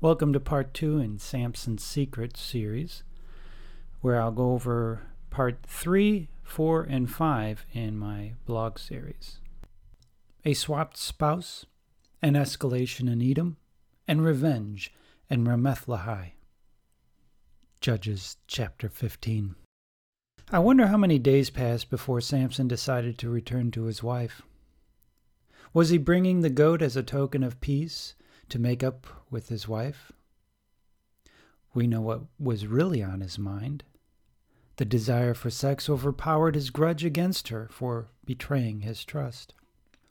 Welcome to part two in Samson's Secret series, where I'll go over part three, four, and five in my blog series. A swapped spouse, an escalation in Etam, and revenge in Ramath Judges chapter 15. I wonder how many days passed before Samson decided to return to his wife. Was he bringing the goat as a token of peace? To make up with his wife. We know what was really on his mind. The desire for sex overpowered his grudge against her for betraying his trust.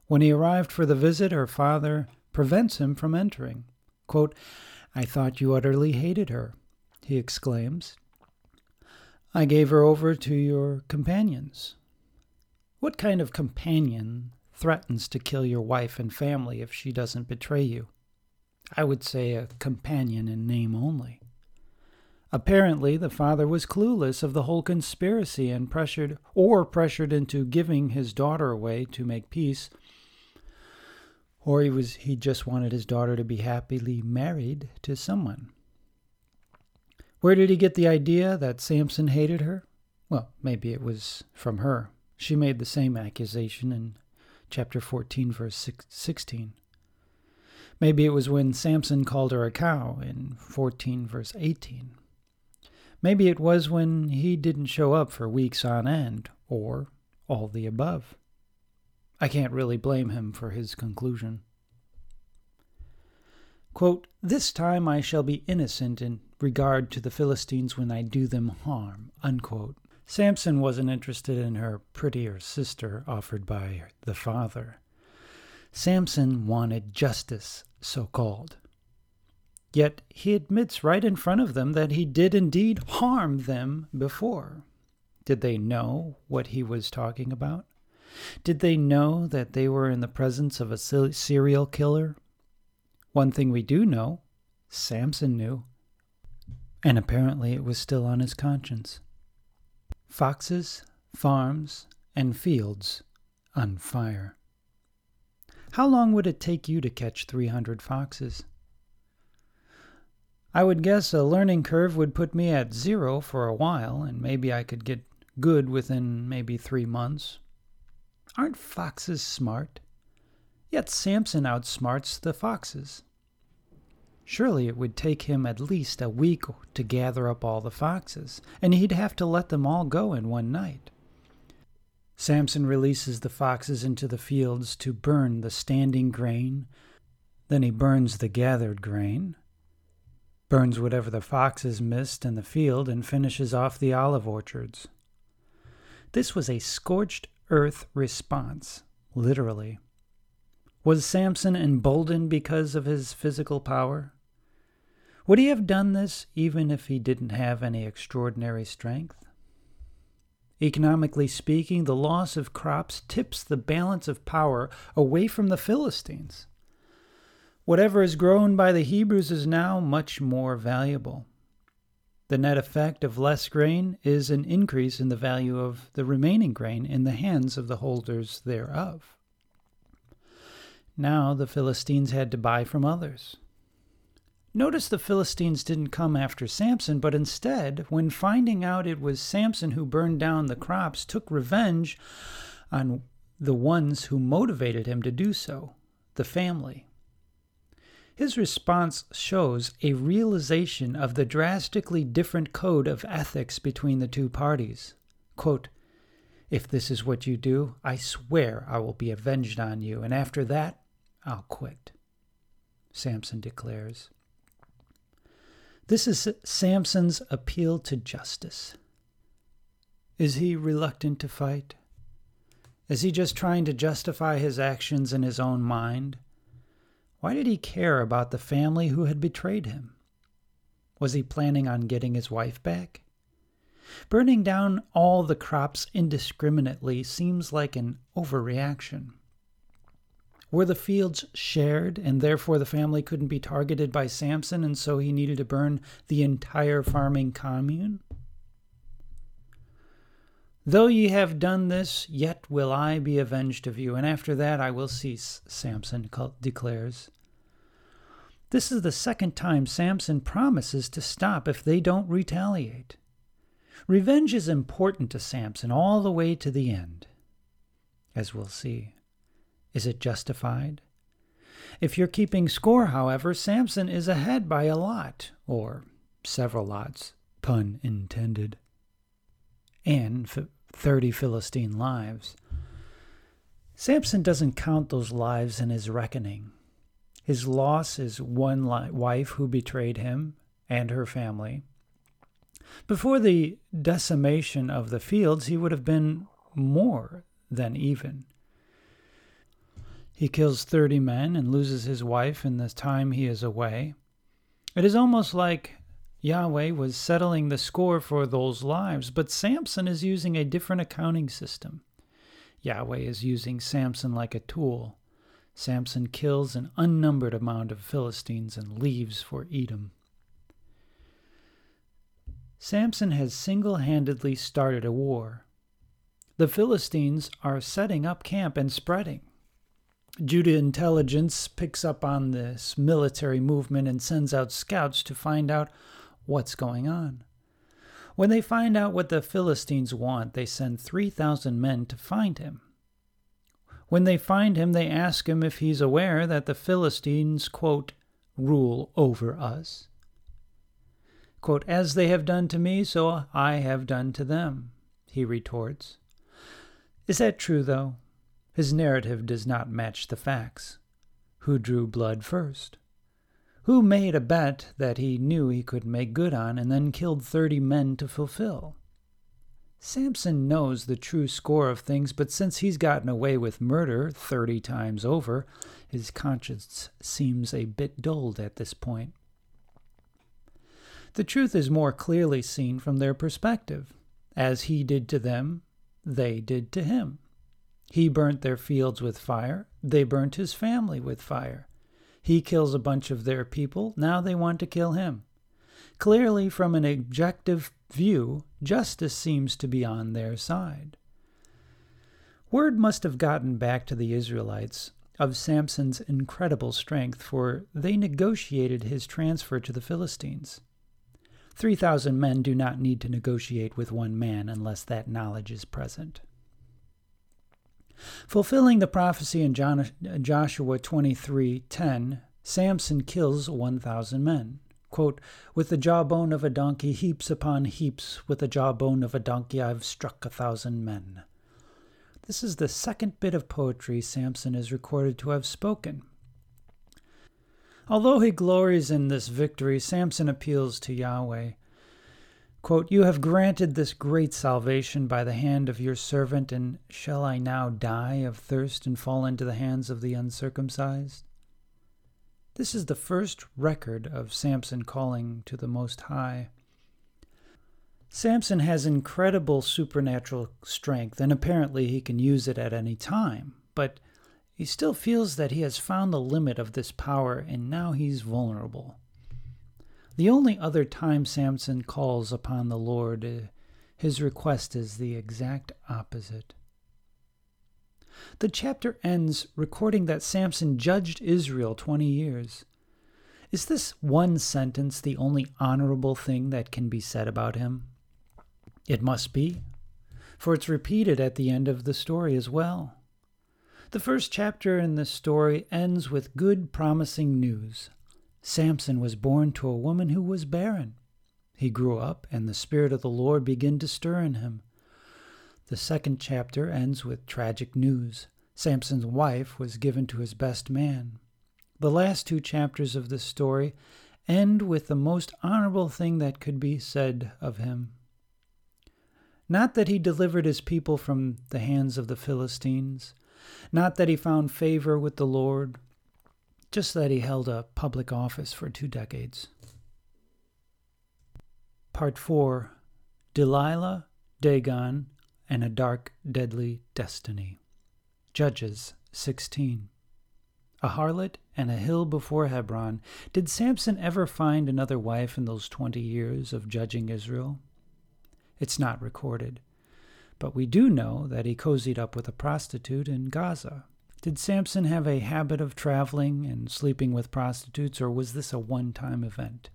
When he arrived for the visit, her father prevents him from entering. Quote, I thought you utterly hated her, he exclaims. I gave her over to your companions. What kind of companion threatens to kill your wife and family if she doesn't betray you? I would say a companion in name only. Apparently, the father was clueless of the whole conspiracy and pressured or pressured into giving his daughter away to make peace, or he was he just wanted his daughter to be happily married to someone. Where did he get the idea that Samson hated her? Well, maybe it was from her. She made the same accusation in chapter 14 verse 16. Maybe it was when Samson called her a cow in 14 verse 18. Maybe it was when he didn't show up for weeks on end, or all the above. I can't really blame him for his conclusion. Quote, This time I shall be innocent in regard to the Philistines when I do them harm. Unquote. Samson wasn't interested in her prettier sister offered by the father. Samson wanted justice, so called. Yet he admits right in front of them that he did indeed harm them before. Did they know what he was talking about? Did they know that they were in the presence of a serial killer? One thing we do know Samson knew, and apparently it was still on his conscience. Foxes, farms, and fields on fire. How long would it take you to catch 300 foxes? I would guess a learning curve would put me at zero for a while, and maybe I could get good within maybe three months. Aren't foxes smart? Yet Samson outsmarts the foxes. Surely it would take him at least a week to gather up all the foxes, and he'd have to let them all go in one night. Samson releases the foxes into the fields to burn the standing grain. Then he burns the gathered grain, burns whatever the foxes missed in the field, and finishes off the olive orchards. This was a scorched earth response, literally. Was Samson emboldened because of his physical power? Would he have done this even if he didn't have any extraordinary strength? Economically speaking, the loss of crops tips the balance of power away from the Philistines. Whatever is grown by the Hebrews is now much more valuable. The net effect of less grain is an increase in the value of the remaining grain in the hands of the holders thereof. Now the Philistines had to buy from others. Notice the Philistines didn't come after Samson, but instead, when finding out it was Samson who burned down the crops, took revenge on the ones who motivated him to do so the family. His response shows a realization of the drastically different code of ethics between the two parties. Quote, if this is what you do, I swear I will be avenged on you, and after that, I'll quit. Samson declares. This is Samson's appeal to justice. Is he reluctant to fight? Is he just trying to justify his actions in his own mind? Why did he care about the family who had betrayed him? Was he planning on getting his wife back? Burning down all the crops indiscriminately seems like an overreaction. Were the fields shared, and therefore the family couldn't be targeted by Samson, and so he needed to burn the entire farming commune? Though ye have done this, yet will I be avenged of you, and after that I will cease, Samson declares. This is the second time Samson promises to stop if they don't retaliate. Revenge is important to Samson all the way to the end, as we'll see. Is it justified? If you're keeping score, however, Samson is ahead by a lot, or several lots, pun intended, and f- 30 Philistine lives. Samson doesn't count those lives in his reckoning. His loss is one li- wife who betrayed him and her family. Before the decimation of the fields, he would have been more than even. He kills 30 men and loses his wife in the time he is away. It is almost like Yahweh was settling the score for those lives, but Samson is using a different accounting system. Yahweh is using Samson like a tool. Samson kills an unnumbered amount of Philistines and leaves for Etam. Samson has single handedly started a war. The Philistines are setting up camp and spreading. Judah intelligence picks up on this military movement and sends out scouts to find out what's going on. When they find out what the Philistines want, they send 3,000 men to find him. When they find him, they ask him if he's aware that the Philistines, quote, rule over us. Quote, As they have done to me, so I have done to them, he retorts. Is that true, though? His narrative does not match the facts. Who drew blood first? Who made a bet that he knew he could make good on and then killed thirty men to fulfill? Samson knows the true score of things, but since he's gotten away with murder thirty times over, his conscience seems a bit dulled at this point. The truth is more clearly seen from their perspective. As he did to them, they did to him. He burnt their fields with fire. They burnt his family with fire. He kills a bunch of their people. Now they want to kill him. Clearly, from an objective view, justice seems to be on their side. Word must have gotten back to the Israelites of Samson's incredible strength, for they negotiated his transfer to the Philistines. 3,000 men do not need to negotiate with one man unless that knowledge is present. Fulfilling the prophecy in Joshua 23:10, Samson kills 1,000 men. Quote, with the jawbone of a donkey, heaps upon heaps, with the jawbone of a donkey, I've struck a thousand men. This is the second bit of poetry Samson is recorded to have spoken. Although he glories in this victory, Samson appeals to Yahweh. Quote, You have granted this great salvation by the hand of your servant, and shall I now die of thirst and fall into the hands of the uncircumcised? This is the first record of Samson calling to the Most High. Samson has incredible supernatural strength, and apparently he can use it at any time, but he still feels that he has found the limit of this power and now he's vulnerable. The only other time Samson calls upon the Lord, uh, his request is the exact opposite. The chapter ends recording that Samson judged Israel 20 years. Is this one sentence the only honorable thing that can be said about him? It must be, for it's repeated at the end of the story as well. The first chapter in this story ends with good, promising news. Samson was born to a woman who was barren. He grew up, and the Spirit of the Lord began to stir in him. The second chapter ends with tragic news. Samson's wife was given to his best man. The last two chapters of the story end with the most honorable thing that could be said of him. Not that he delivered his people from the hands of the Philistines, not that he found favor with the Lord, just that he held a public office for two decades. Part 4 Delilah, Dagon, and a Dark, Deadly Destiny. Judges 16. A harlot and a hill before Hebron. Did Samson ever find another wife in those twenty years of judging Israel? It's not recorded, but we do know that he cozied up with a prostitute in Gaza. Did Samson have a habit of traveling and sleeping with prostitutes, or was this a one time event?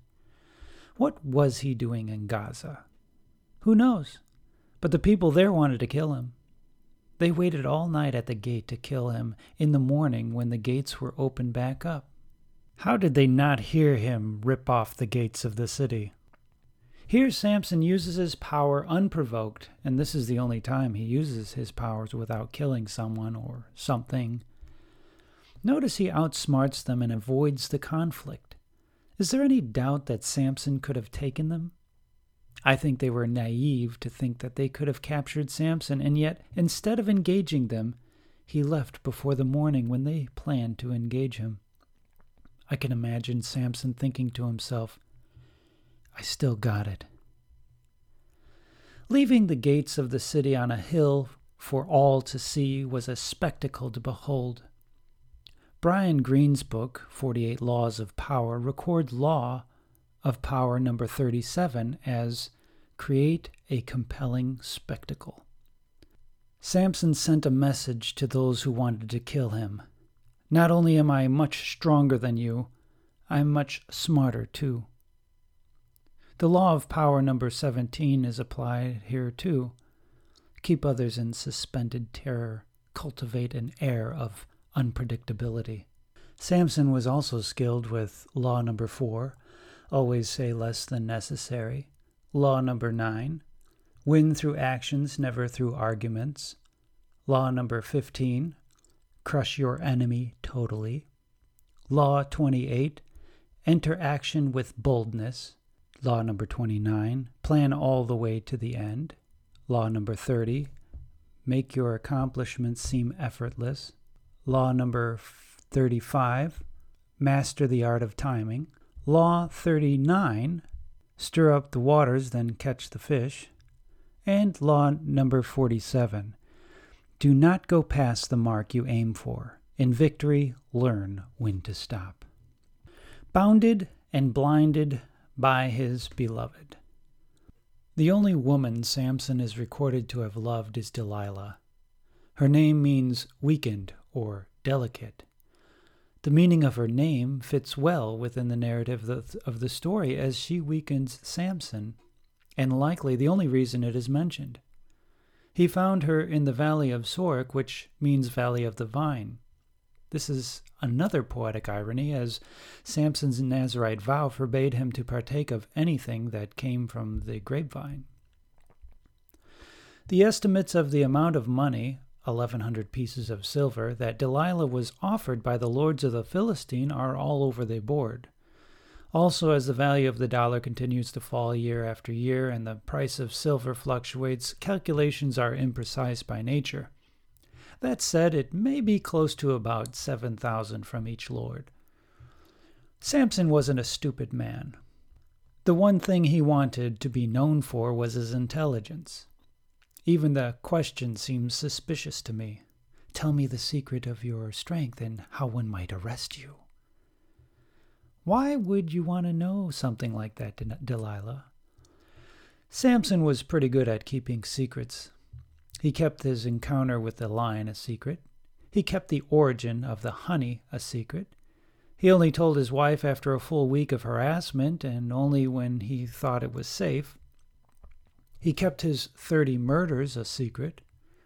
What was he doing in Gaza? Who knows? But the people there wanted to kill him. They waited all night at the gate to kill him in the morning when the gates were opened back up. How did they not hear him rip off the gates of the city? Here, Samson uses his power unprovoked, and this is the only time he uses his powers without killing someone or something. Notice he outsmarts them and avoids the conflict. Is there any doubt that Samson could have taken them? I think they were naive to think that they could have captured Samson, and yet, instead of engaging them, he left before the morning when they planned to engage him. I can imagine Samson thinking to himself, I still got it. Leaving the gates of the city on a hill for all to see was a spectacle to behold. Brian Greene's book, 48 Laws of Power, records law of power number 37 as create a compelling spectacle. Samson sent a message to those who wanted to kill him. Not only am I much stronger than you, I am much smarter too. The law of power number 17 is applied here too. Keep others in suspended terror, cultivate an air of unpredictability. Samson was also skilled with law number 4, always say less than necessary. Law number 9, win through actions, never through arguments. Law number 15, crush your enemy totally. Law 28, enter action with boldness. Law number 29, plan all the way to the end. Law number 30, make your accomplishments seem effortless. Law number 35, master the art of timing. Law 39, stir up the waters, then catch the fish. And law number 47, do not go past the mark you aim for. In victory, learn when to stop. Bounded and blinded by his beloved. The only woman Samson is recorded to have loved is Delilah. Her name means weakened or delicate. The meaning of her name fits well within the narrative of the story as she weakens Samson, and likely the only reason it is mentioned. He found her in the valley of Sorek, which means valley of the vine. This is another poetic irony, as Samson's Nazarite vow forbade him to partake of anything that came from the grapevine. The estimates of the amount of money, 1,100 pieces of silver, that Delilah was offered by the lords of the Philistine are all over the board. Also, as the value of the dollar continues to fall year after year and the price of silver fluctuates, calculations are imprecise by nature. That said, it may be close to about 7,000 from each lord. Samson wasn't a stupid man. The one thing he wanted to be known for was his intelligence. Even the question seems suspicious to me. Tell me the secret of your strength and how one might arrest you. Why would you want to know something like that, Delilah? Samson was pretty good at keeping secrets. He kept his encounter with the lion a secret. He kept the origin of the honey a secret. He only told his wife after a full week of harassment and only when he thought it was safe. He kept his 30 murders a secret.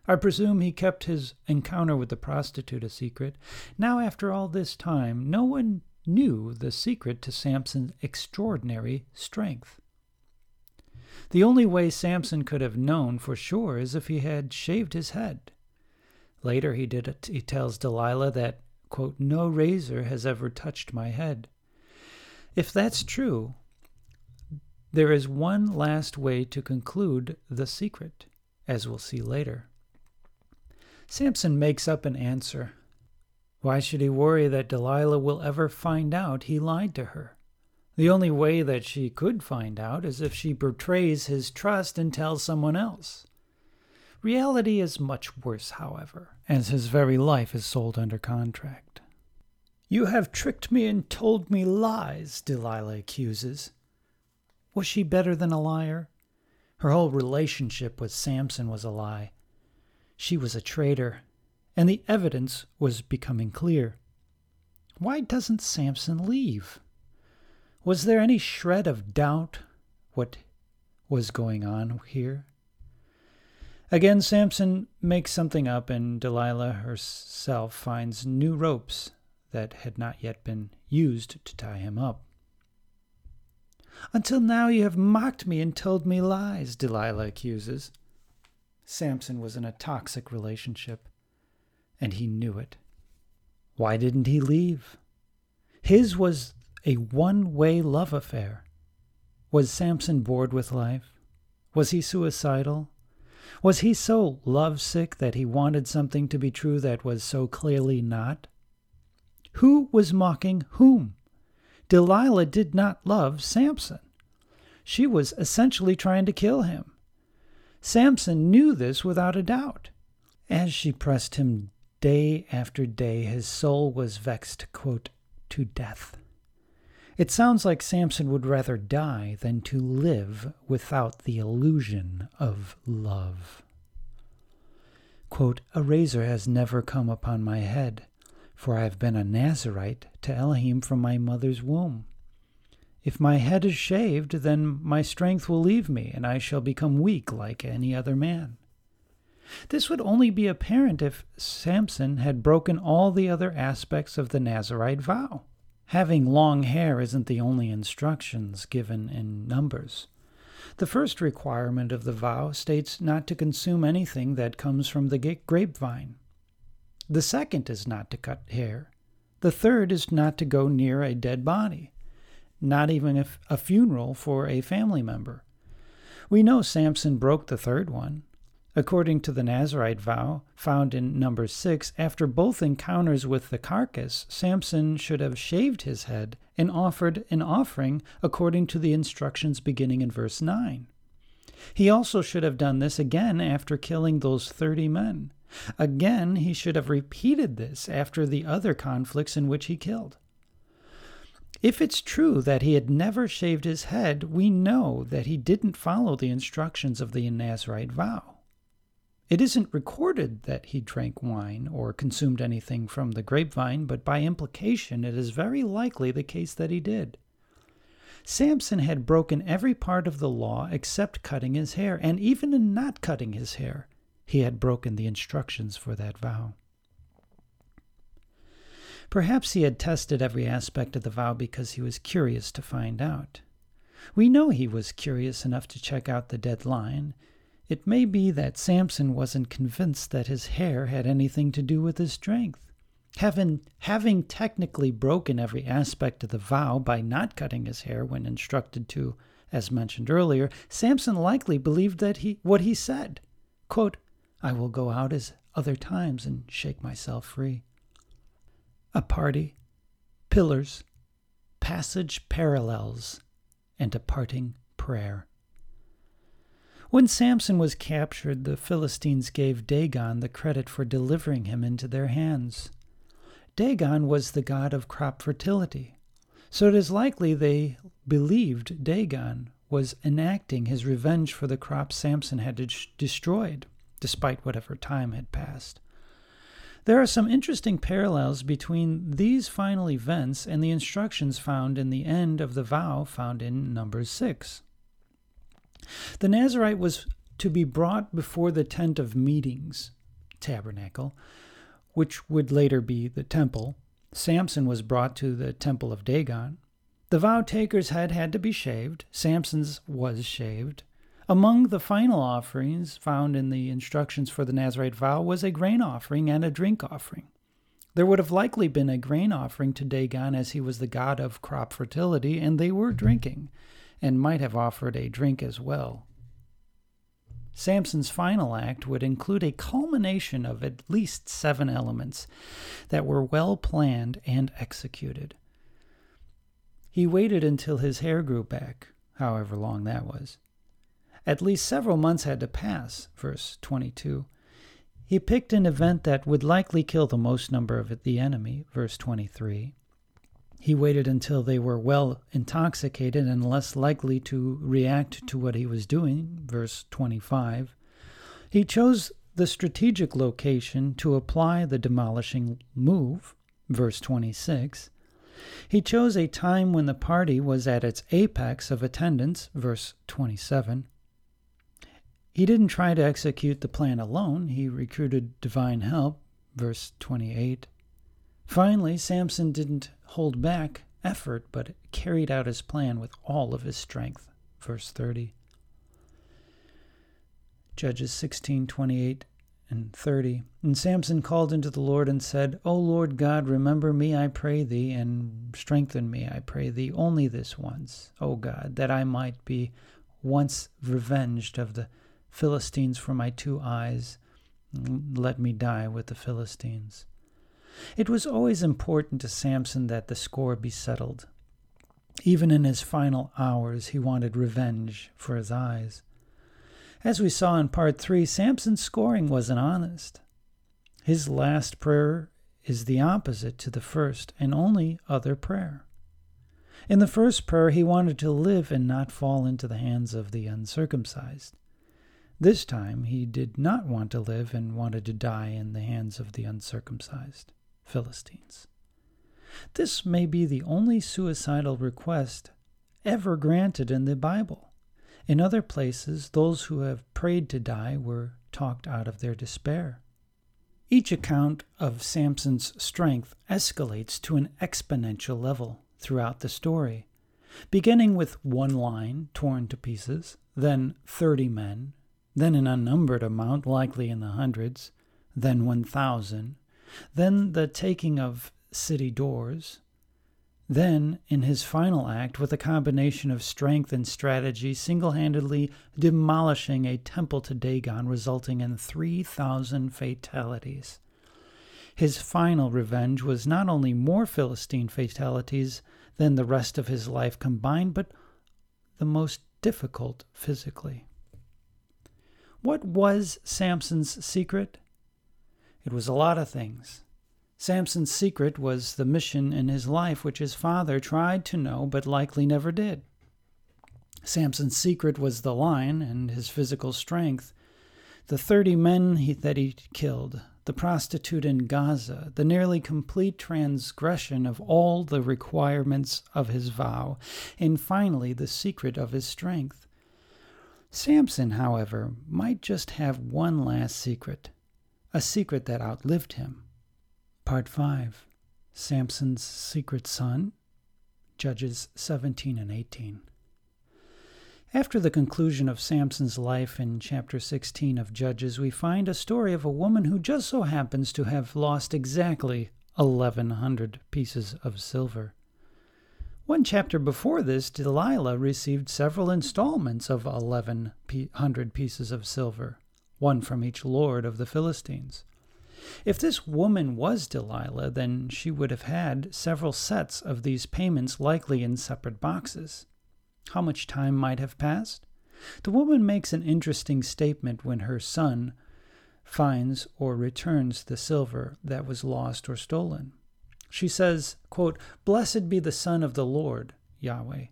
I presume he kept his encounter with the prostitute a secret. Now, after all this time, no one knew the secret to Samson's extraordinary strength. The only way Samson could have known for sure is if he had shaved his head. Later, he, did it, he tells Delilah that, quote, no razor has ever touched my head. If that's true, there is one last way to conclude the secret, as we'll see later. Samson makes up an answer. Why should he worry that Delilah will ever find out he lied to her? The only way that she could find out is if she betrays his trust and tells someone else. Reality is much worse, however, as his very life is sold under contract. You have tricked me and told me lies, Delilah accuses. Was she better than a liar? Her whole relationship with Samson was a lie. She was a traitor, and the evidence was becoming clear. Why doesn't Samson leave? Was there any shred of doubt what was going on here? Again, Samson makes something up, and Delilah herself finds new ropes that had not yet been used to tie him up. Until now you have mocked me and told me lies, Delilah accuses. Samson was in a toxic relationship, and he knew it. Why didn't he leave? His was a one way love affair. Was Samson bored with life? Was he suicidal? Was he so lovesick that he wanted something to be true that was so clearly not? Who was mocking whom? Delilah did not love Samson. She was essentially trying to kill him. Samson knew this without a doubt. As she pressed him day after day, his soul was vexed, quote, to death. It sounds like Samson would rather die than to live without the illusion of love. Quote, a razor has never come upon my head, for I have been a Nazarite to Elohim from my mother's womb. If my head is shaved, then my strength will leave me, and I shall become weak like any other man. This would only be apparent if Samson had broken all the other aspects of the Nazarite vow. Having long hair isn't the only instructions given in Numbers. The first requirement of the vow states not to consume anything that comes from the grapevine. The second is not to cut hair. The third is not to go near a dead body, not even if a funeral for a family member. We know Samson broke the third one. According to the Nazarite vow found in Numbers 6, after both encounters with the carcass, Samson should have shaved his head and offered an offering according to the instructions beginning in verse 9. He also should have done this again after killing those 30 men. Again, he should have repeated this after the other conflicts in which he killed. If it's true that he had never shaved his head, we know that he didn't follow the instructions of the Nazarite vow. It isn't recorded that he drank wine or consumed anything from the grapevine, but by implication it is very likely the case that he did. Samson had broken every part of the law except cutting his hair, and even in not cutting his hair, he had broken the instructions for that vow. Perhaps he had tested every aspect of the vow because he was curious to find out. We know he was curious enough to check out the dead lion it may be that Samson wasn't convinced that his hair had anything to do with his strength. Having, having technically broken every aspect of the vow by not cutting his hair when instructed to, as mentioned earlier, Samson likely believed that he what he said. Quote, I will go out as other times and shake myself free. A party, pillars, passage parallels, and a parting prayer. When Samson was captured, the Philistines gave Dagon the credit for delivering him into their hands. Dagon was the god of crop fertility, so it is likely they believed Dagon was enacting his revenge for the crops Samson had destroyed, despite whatever time had passed. There are some interesting parallels between these final events and the instructions found in the end of the vow found in Numbers 6. The Nazarite was to be brought before the tent of meetings, tabernacle, which would later be the temple. Samson was brought to the temple of Dagon. The vow taker's head had to be shaved. Samson's was shaved. Among the final offerings found in the instructions for the Nazarite vow was a grain offering and a drink offering. There would have likely been a grain offering to Dagon as he was the god of crop fertility, and they were drinking and might have offered a drink as well. Samson's final act would include a culmination of at least seven elements that were well planned and executed. He waited until his hair grew back, however long that was. At least several months had to pass, verse 22. He picked an event that would likely kill the most number of the enemy, verse 23. He waited until they were well intoxicated and less likely to react to what he was doing. Verse 25. He chose the strategic location to apply the demolishing move, verse 26. He chose a time when the party was at its apex of attendance, verse 27. He didn't try to execute the plan alone, he recruited divine help, verse 28. Finally, Samson didn't hold back effort, but carried out his plan with all of his strength, verse 30. Judges 16 28 and 30. And Samson called unto the Lord and said, O Lord God, remember me, I pray thee, and strengthen me, I pray thee, only this once, O God, that I might be once revenged of the Philistines for my two eyes. Let me die with the Philistines. It was always important to Samson that the score be settled. Even in his final hours, he wanted revenge for his eyes. As we saw in part three, Samson's scoring wasn't honest. His last prayer is the opposite to the first and only other prayer. In the first prayer, he wanted to live and not fall into the hands of the uncircumcised. This time he did not want to live and wanted to die in the hands of the uncircumcised Philistines. This may be the only suicidal request ever granted in the Bible. In other places, those who have prayed to die were talked out of their despair. Each account of Samson's strength escalates to an exponential level throughout the story, beginning with one line torn to pieces, then 30 men, then an unnumbered amount, likely in the hundreds, then 1,000, then the taking of city doors, then, in his final act, with a combination of strength and strategy, single handedly demolishing a temple to Dagon, resulting in 3,000 fatalities. His final revenge was not only more Philistine fatalities than the rest of his life combined, but the most difficult physically. What was Samson's secret? It was a lot of things. Samson's secret was the mission in his life which his father tried to know but likely never did. Samson's secret was the lion and his physical strength. The 30 men he, that he killed, the prostitute in Gaza, the nearly complete transgression of all the requirements of his vow, and finally the secret of his strength. Samson, however, might just have one last secret, a secret that outlived him. Part 5 Samson's Secret Son, Judges 17 and 18. After the conclusion of Samson's life in chapter 16 of Judges, we find a story of a woman who just so happens to have lost exactly 1,100 pieces of silver. One chapter before this, Delilah received several installments of 1,100 pieces of silver, one from each lord of the Philistines. If this woman was Delilah, then she would have had several sets of these payments likely in separate boxes. How much time might have passed? The woman makes an interesting statement when her son finds or returns the silver that was lost or stolen. She says, quote, Blessed be the Son of the Lord, Yahweh.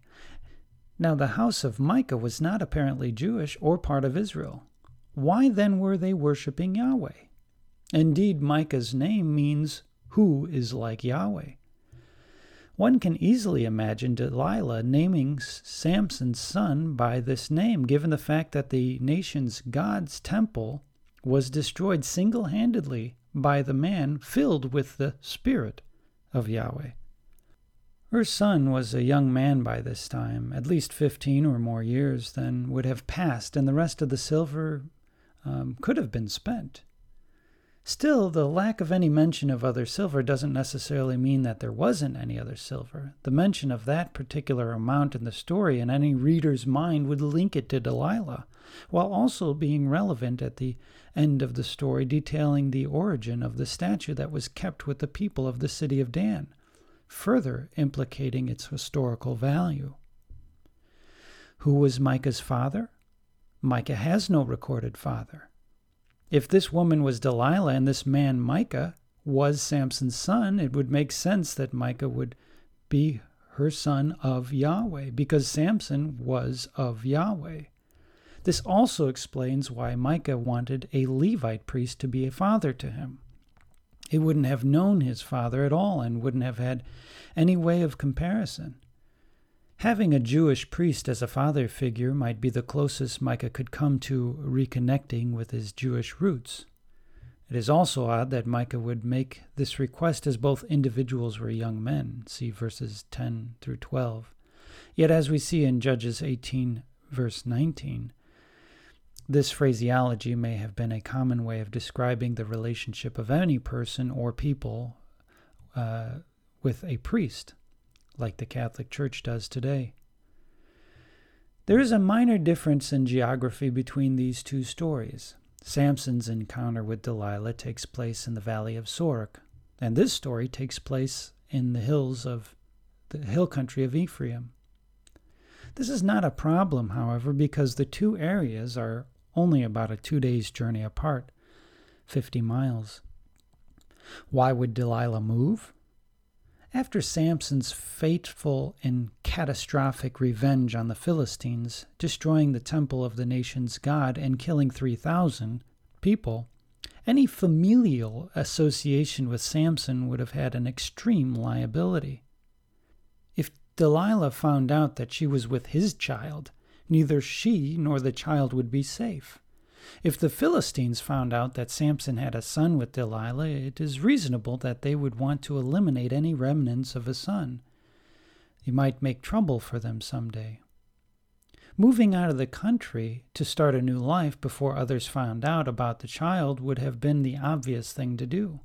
Now the house of Micah was not apparently Jewish or part of Israel. Why then were they worshiping Yahweh? Indeed, Micah's name means who is like Yahweh. One can easily imagine Delilah naming Samson's son by this name, given the fact that the nation's God's temple was destroyed single handedly by the man filled with the Spirit of Yahweh. Her son was a young man by this time, at least fifteen or more years than would have passed, and the rest of the silver um, could have been spent. Still, the lack of any mention of other silver doesn't necessarily mean that there wasn't any other silver. The mention of that particular amount in the story in any reader's mind would link it to Delilah, while also being relevant at the end of the story, detailing the origin of the statue that was kept with the people of the city of Dan, further implicating its historical value. Who was Micah's father? Micah has no recorded father. If this woman was Delilah and this man Micah was Samson's son, it would make sense that Micah would be her son of Yahweh, because Samson was of Yahweh. This also explains why Micah wanted a Levite priest to be a father to him. He wouldn't have known his father at all and wouldn't have had any way of comparison. Having a Jewish priest as a father figure might be the closest Micah could come to reconnecting with his Jewish roots. It is also odd that Micah would make this request as both individuals were young men. See verses 10 through 12. Yet, as we see in Judges 18, verse 19, this phraseology may have been a common way of describing the relationship of any person or people uh, with a priest, like the Catholic Church does today. There is a minor difference in geography between these two stories. Samson's encounter with Delilah takes place in the valley of Sorek, and this story takes place in the hills of the hill country of Ephraim. This is not a problem, however, because the two areas are only about a two days' journey apart, 50 miles. Why would Delilah move? After Samson's fateful and catastrophic revenge on the Philistines, destroying the temple of the nation's God and killing 3,000 people, any familial association with Samson would have had an extreme liability. If Delilah found out that she was with his child, neither she nor the child would be safe. If the Philistines found out that Samson had a son with Delilah, it is reasonable that they would want to eliminate any remnants of a son. He might make trouble for them some day. Moving out of the country to start a new life before others found out about the child would have been the obvious thing to do.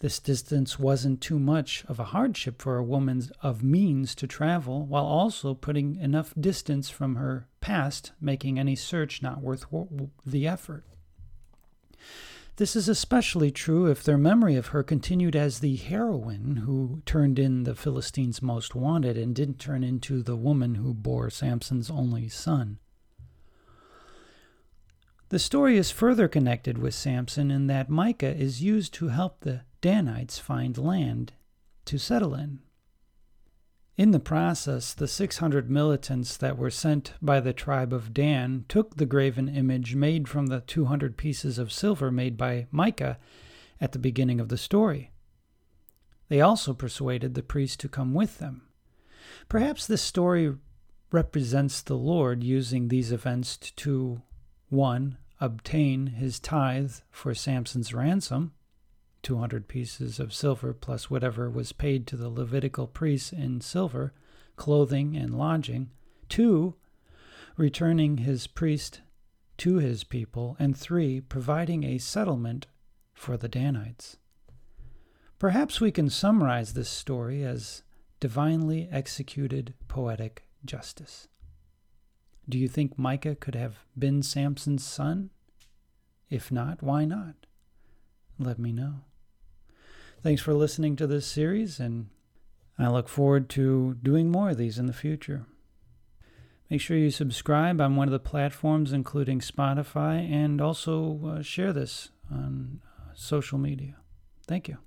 This distance wasn't too much of a hardship for a woman of means to travel, while also putting enough distance from her past, making any search not worth the effort. This is especially true if their memory of her continued as the heroine who turned in the Philistines' most wanted and didn't turn into the woman who bore Samson's only son. The story is further connected with Samson in that Micah is used to help the Danites find land to settle in. In the process, the 600 militants that were sent by the tribe of Dan took the graven image made from the 200 pieces of silver made by Micah at the beginning of the story. They also persuaded the priest to come with them. Perhaps this story represents the Lord using these events to 1. obtain his tithe for Samson's ransom, 200 pieces of silver plus whatever was paid to the Levitical priests in silver, clothing, and lodging. Two, returning his priest to his people. And three, providing a settlement for the Danites. Perhaps we can summarize this story as divinely executed poetic justice. Do you think Micah could have been Samson's son? If not, why not? Let me know. Thanks for listening to this series, and I look forward to doing more of these in the future. Make sure you subscribe on one of the platforms, including Spotify, and also uh, share this on uh, social media. Thank you.